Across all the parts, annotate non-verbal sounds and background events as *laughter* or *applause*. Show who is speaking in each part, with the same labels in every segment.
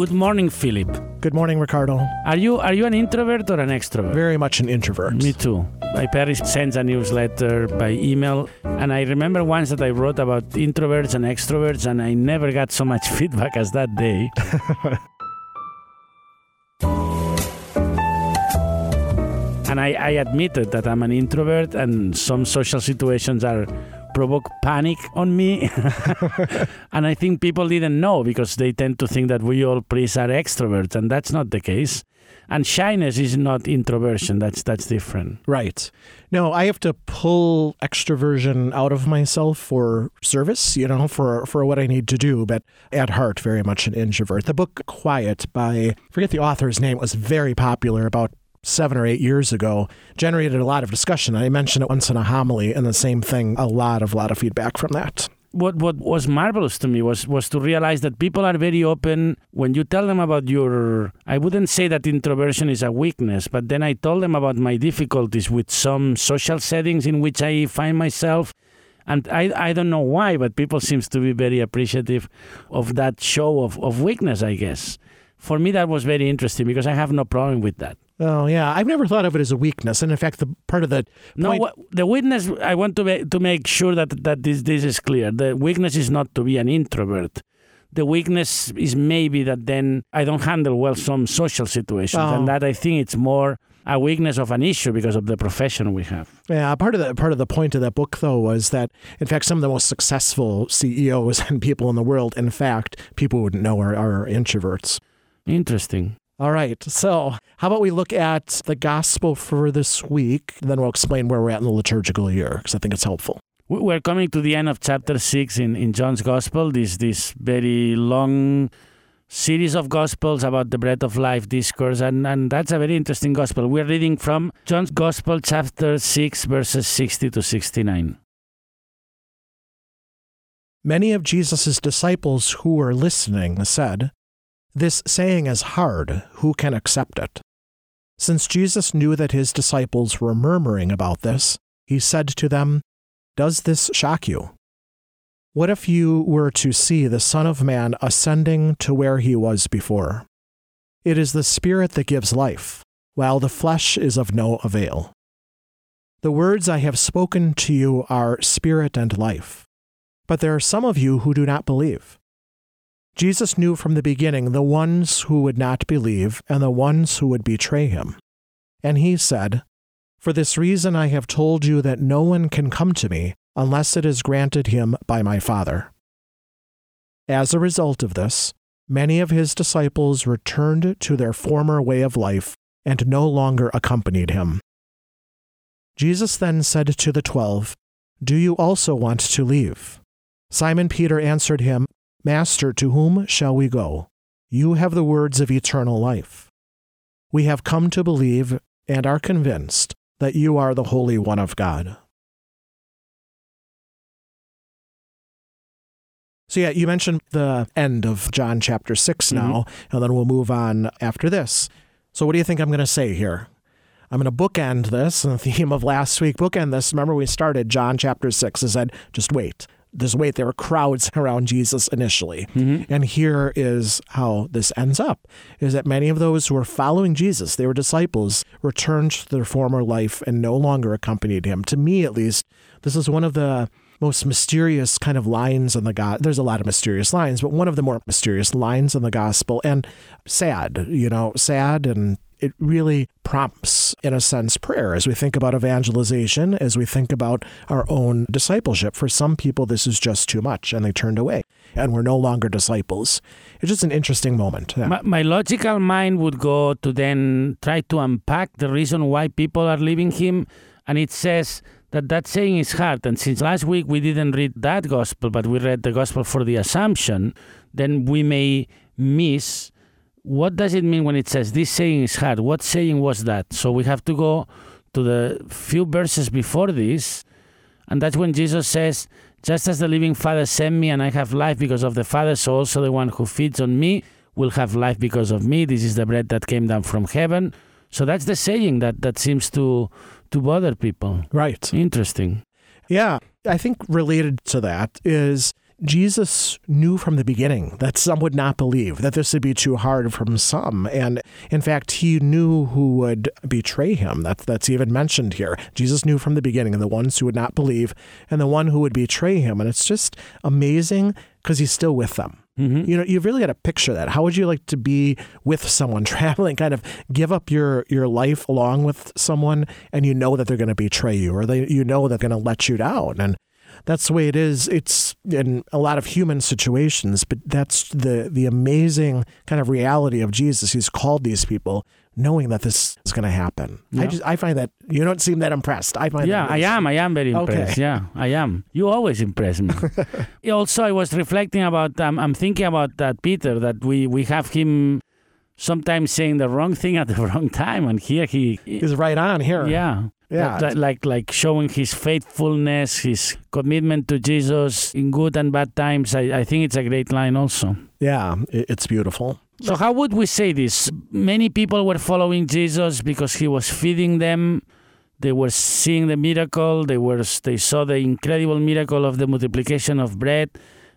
Speaker 1: Good morning, Philip.
Speaker 2: Good morning, Ricardo.
Speaker 1: Are you are you an introvert or an extrovert?
Speaker 2: Very much an introvert.
Speaker 1: Me too. My parents sends a newsletter by email, and I remember once that I wrote about introverts and extroverts, and I never got so much *laughs* feedback as that day. *laughs* and I, I admitted that I'm an introvert, and some social situations are provoke panic on me. *laughs* and I think people didn't know because they tend to think that we all priests are extroverts, and that's not the case. And shyness is not introversion. That's that's different.
Speaker 2: Right. No, I have to pull extroversion out of myself for service, you know, for for what I need to do. But at heart, very much an introvert. The book Quiet by forget the author's name was very popular about seven or eight years ago generated a lot of discussion. I mentioned it once in a homily, and the same thing, a lot of lot of feedback from that.
Speaker 1: What what was marvelous to me was was to realize that people are very open when you tell them about your. I wouldn't say that introversion is a weakness, but then I told them about my difficulties with some social settings in which I find myself. And I, I don't know why, but people seems to be very appreciative of that show of, of weakness, I guess. For me, that was very interesting because I have no problem with that.
Speaker 2: Oh yeah, I've never thought of it as a weakness, and in fact, the part of the
Speaker 1: no, what, the weakness. I want to be, to make sure that that this this is clear. The weakness is not to be an introvert. The weakness is maybe that then I don't handle well some social situations,
Speaker 2: Oh.
Speaker 1: and that I think it's more a weakness of an issue because of the profession we have.
Speaker 2: Yeah, part of the part of the point of that book though was that in fact some of the most successful CEOs *laughs* and people in the world, in fact, people wouldn't know are, are introverts.
Speaker 1: Interesting.
Speaker 2: All right. So, how about we look at the gospel for this week? and Then we'll explain where we're at in the liturgical year because I think it's helpful.
Speaker 1: We- We're coming to the end of chapter six in, in John's Gospel. This this very long series of gospels about the bread of life discourse, and, and that's a very interesting gospel. We're reading from John's Gospel, chapter six, verses sixty to sixty-nine.
Speaker 2: Many of Jesus' disciples who were listening said, This saying is hard. Who can accept it? Since Jesus knew that his disciples were murmuring about this, he said to them, Does this shock you? What if you were to see the Son of Man ascending to where he was before? It is the Spirit that gives life, while the flesh is of no avail. The words I have spoken to you are spirit and life but there are some of you who do not believe. Jesus knew from the beginning the ones who would not believe and the ones who would betray him. And he said, For this reason I have told you that no one can come to me unless it is granted him by my Father. As a result of this, many of his disciples returned to their former way of life and no longer accompanied him. Jesus then said to the twelve, Do you also want to leave? Simon Peter answered him, Master, to whom shall we go? You have the words of eternal life. We have come to believe and are convinced that you are the Holy One of God. So, yeah, you mentioned the end of John chapter 6 mm-hmm. now, and then we'll move on after this. So, what do you think I'm going to say here? I'm going to bookend this, and the theme of last week, bookend this. Remember, we started John chapter 6 and said, just wait. There's wait, there were crowds *laughs* around Jesus initially.
Speaker 1: Mm-hmm.
Speaker 2: And here is how this ends up is that many of those who were following Jesus, they were disciples, returned to their former life and no longer accompanied him. To me at least, this is one of the most mysterious kind of lines in the God. There's a lot of mysterious lines, but one of the more mysterious lines in the gospel and sad, you know, sad and it really prompts, in a sense, prayer as we think about evangelization, as we think about our own discipleship. For some people, this is just too much and they turned away and we're no longer disciples. It's just an interesting moment. Yeah.
Speaker 1: My, my logical mind would go to then try to unpack the reason why people are leaving him. And it says that that saying is hard. And since last week we didn't read that gospel, but we read the gospel for the Assumption, then we may miss what does it mean when it says this saying is hard? What saying was that? So we have to go to the few verses before this, and that's when Jesus says, Just as the living Father sent me, and I have life because of the Father, so also the one who feeds on me will have life because of me. This is the bread that came down from heaven. So that's the saying that, that seems to to bother people.
Speaker 2: Right.
Speaker 1: Interesting.
Speaker 2: Yeah. I think related to that is Jesus knew from the beginning that some would not believe, that this would be too hard from some. And in fact, he knew who would betray him. That's, that's even mentioned here. Jesus knew from the beginning the ones who would not believe and the one who would betray him. And it's just amazing because he's still with them.
Speaker 1: Mm-hmm.
Speaker 2: You know, you've really got to picture that. How would you like to be with someone *laughs* traveling, kind of give up your your life along with someone, and you know that they're going to betray you, or they you know they're going to let you down, and that's the way it is. It's in a lot of human situations, but that's the the amazing kind of reality of Jesus. He's called these people knowing that this is going to happen. I just I find that you don't seem that impressed. I find
Speaker 1: Yeah, I am. I am very
Speaker 2: Okay.
Speaker 1: impressed. Yeah, I am. You always impress me. *laughs* also, I was reflecting about. Um, I'm thinking about that Peter. That we we have him sometimes saying the wrong thing at the *laughs* wrong time, and here he.
Speaker 2: is right on here.
Speaker 1: Yeah.
Speaker 2: Yeah.
Speaker 1: That- like like showing his faithfulness, his commitment to Jesus in good and bad times. I, I think it's a great line also.
Speaker 2: Yeah, it's beautiful.
Speaker 1: So how would we say this? Many people were following Jesus because he was feeding them. They were seeing the miracle. They were they saw the incredible miracle of the multiplication of bread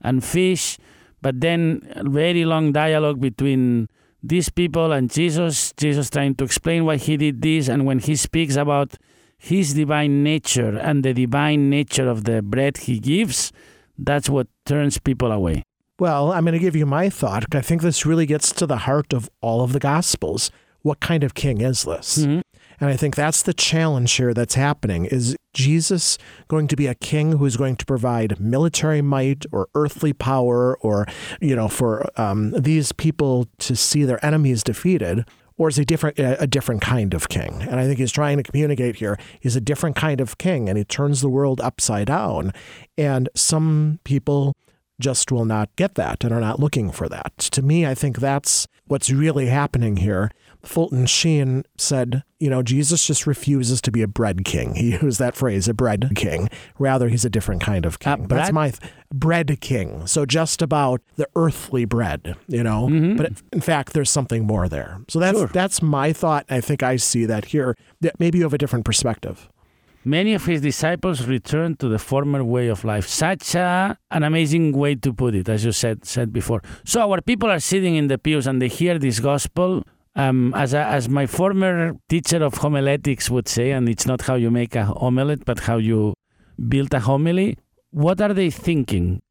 Speaker 1: and fish. But then a very long dialogue between these people and Jesus. Jesus trying to explain why he did this, and when he speaks about his divine nature and the divine nature of the bread he gives, that's what turns people away.
Speaker 2: Well, I'm going to give you my thought. I think this really gets to the heart of all of the Gospels. What kind of king is this?
Speaker 1: Mhm.
Speaker 2: And I think that's the challenge here that's happening. Is Jesus going to be a king who's going to provide military might or earthly power or, you know, for um, these people to see their enemies defeated? Or is he different, a a different kind of king? And I think he's trying to communicate here. He's a different kind of king and he turns the world upside down. And some people just will not get that and are not looking for that. To me, I think that's what's really happening here. Fulton Sheen said, you know, Jesus just refuses to be a bread king. He *laughs* used that phrase, a bread king. Rather, he's a different kind of king. That's my th- bread king. So just about the earthly bread, you know. Mm-hmm. But in fact, there's something more there. So that's
Speaker 1: Sure.
Speaker 2: that's my thought. I think I see that here. That maybe you have a different perspective.
Speaker 1: Many of his disciples returned to the former way of life. Such a, an amazing way to put it, as you said said before. So our people are sitting in the pews and they hear this gospel. Um, as a, as my former teacher of homiletics would say, and it's not how you make a omelette, but how you build a homily. What are they thinking?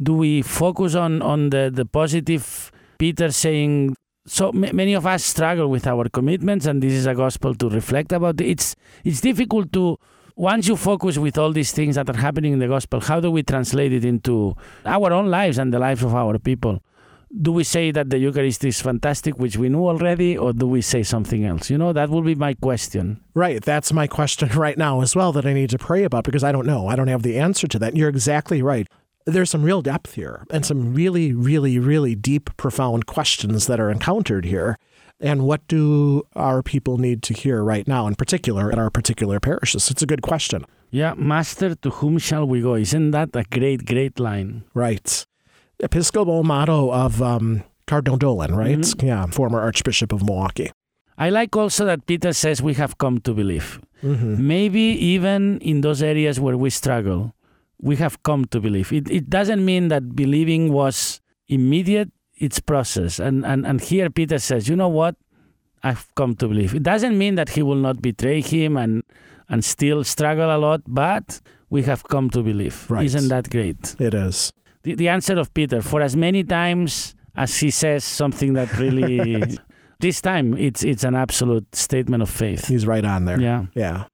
Speaker 1: Do we focus on on the the positive? Peter saying so ma- many of us struggle with our commitments and this is a gospel to reflect about it's it's difficult to once you focus with all these things that are happening in the gospel how do we translate it into our own lives and the lives of our people do we say that the eucharist is fantastic which we knew already or do we say something else you know that will be my question
Speaker 2: Right. That's my question *laughs* right now as well that I need to pray about because I don't know. I don't have the answer to that. You're exactly right. There's some real depth here and some really, really, really deep, profound questions that are encountered here. And what do our people need to hear right now, in particular, at our particular parishes? It's a good question.
Speaker 1: yeah master to whom shall we go isn't that a great great line
Speaker 2: Right. Episcopal motto of um, Cardinal Dolan, right?
Speaker 1: Mhm.
Speaker 2: Yeah, former Archbishop of Milwaukee.
Speaker 1: i like also that peter says we have come to believe
Speaker 2: hmm
Speaker 1: maybe even in those areas where we struggle, we have come to believe. It, it doesn't mean that believing was immediate, it's process. And, and, and here Peter says, you know what? I've come to believe. It doesn't mean that he will not betray him and, and still struggle a lot, but we have come to believe.
Speaker 2: Right.
Speaker 1: Isn't that great?
Speaker 2: It is.
Speaker 1: The, the answer of Peter, for as many times as he says something that really, *laughs* this time it's, it's an absolute statement of faith.
Speaker 2: He's right on there.
Speaker 1: Yeah.
Speaker 2: Yeah.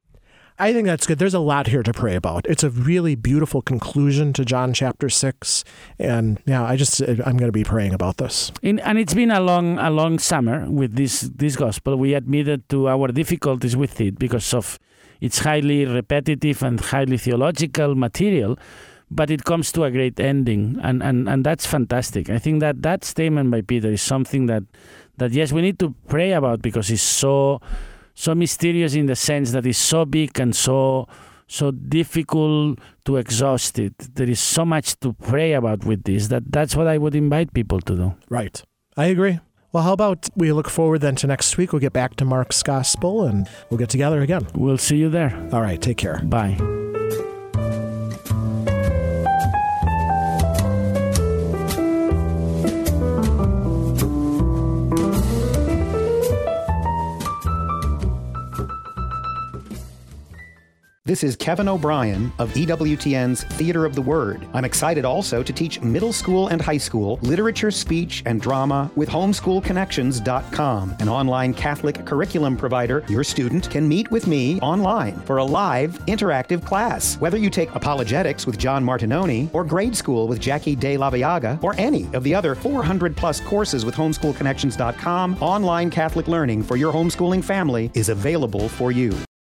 Speaker 2: I think that's good. There's a lot here to pray about. It's a really beautiful conclusion to John chapter 6. And yeah, I just, uh, I'm going to be praying about this.
Speaker 1: In, and it's been a long, a long summer with this, this gospel. We admitted to our difficulties with it because of its highly repetitive and highly theological material, but it comes to a great ending. And, and, and that's fantastic. I think that that statement by Peter is something that, that yes, we need to pray about because it's so so mysterious in the sense that it's so big and so so difficult to exhaust it. There is so much to pray about with this that that's what I would invite people to do.
Speaker 2: Right. I agree. Well, how about we look forward then to next week? We'll get back to Mark's gospel and we'll get together again.
Speaker 1: We'll see you there.
Speaker 2: All right. Take care.
Speaker 1: Bye.
Speaker 3: This is Kevin O'Brien of EWTN's Theater of the Word. I'm excited also to teach middle school and high school literature, speech, and drama with homeschoolconnections.com, an online Catholic curriculum provider. Your student can meet with me online for a live, interactive class. Whether you take apologetics with John Martignoni, or grade school with Jackie De La Viaga, or any of the other 400 plus courses with homeschoolconnections.com, online Catholic learning for your homeschooling family is available for you.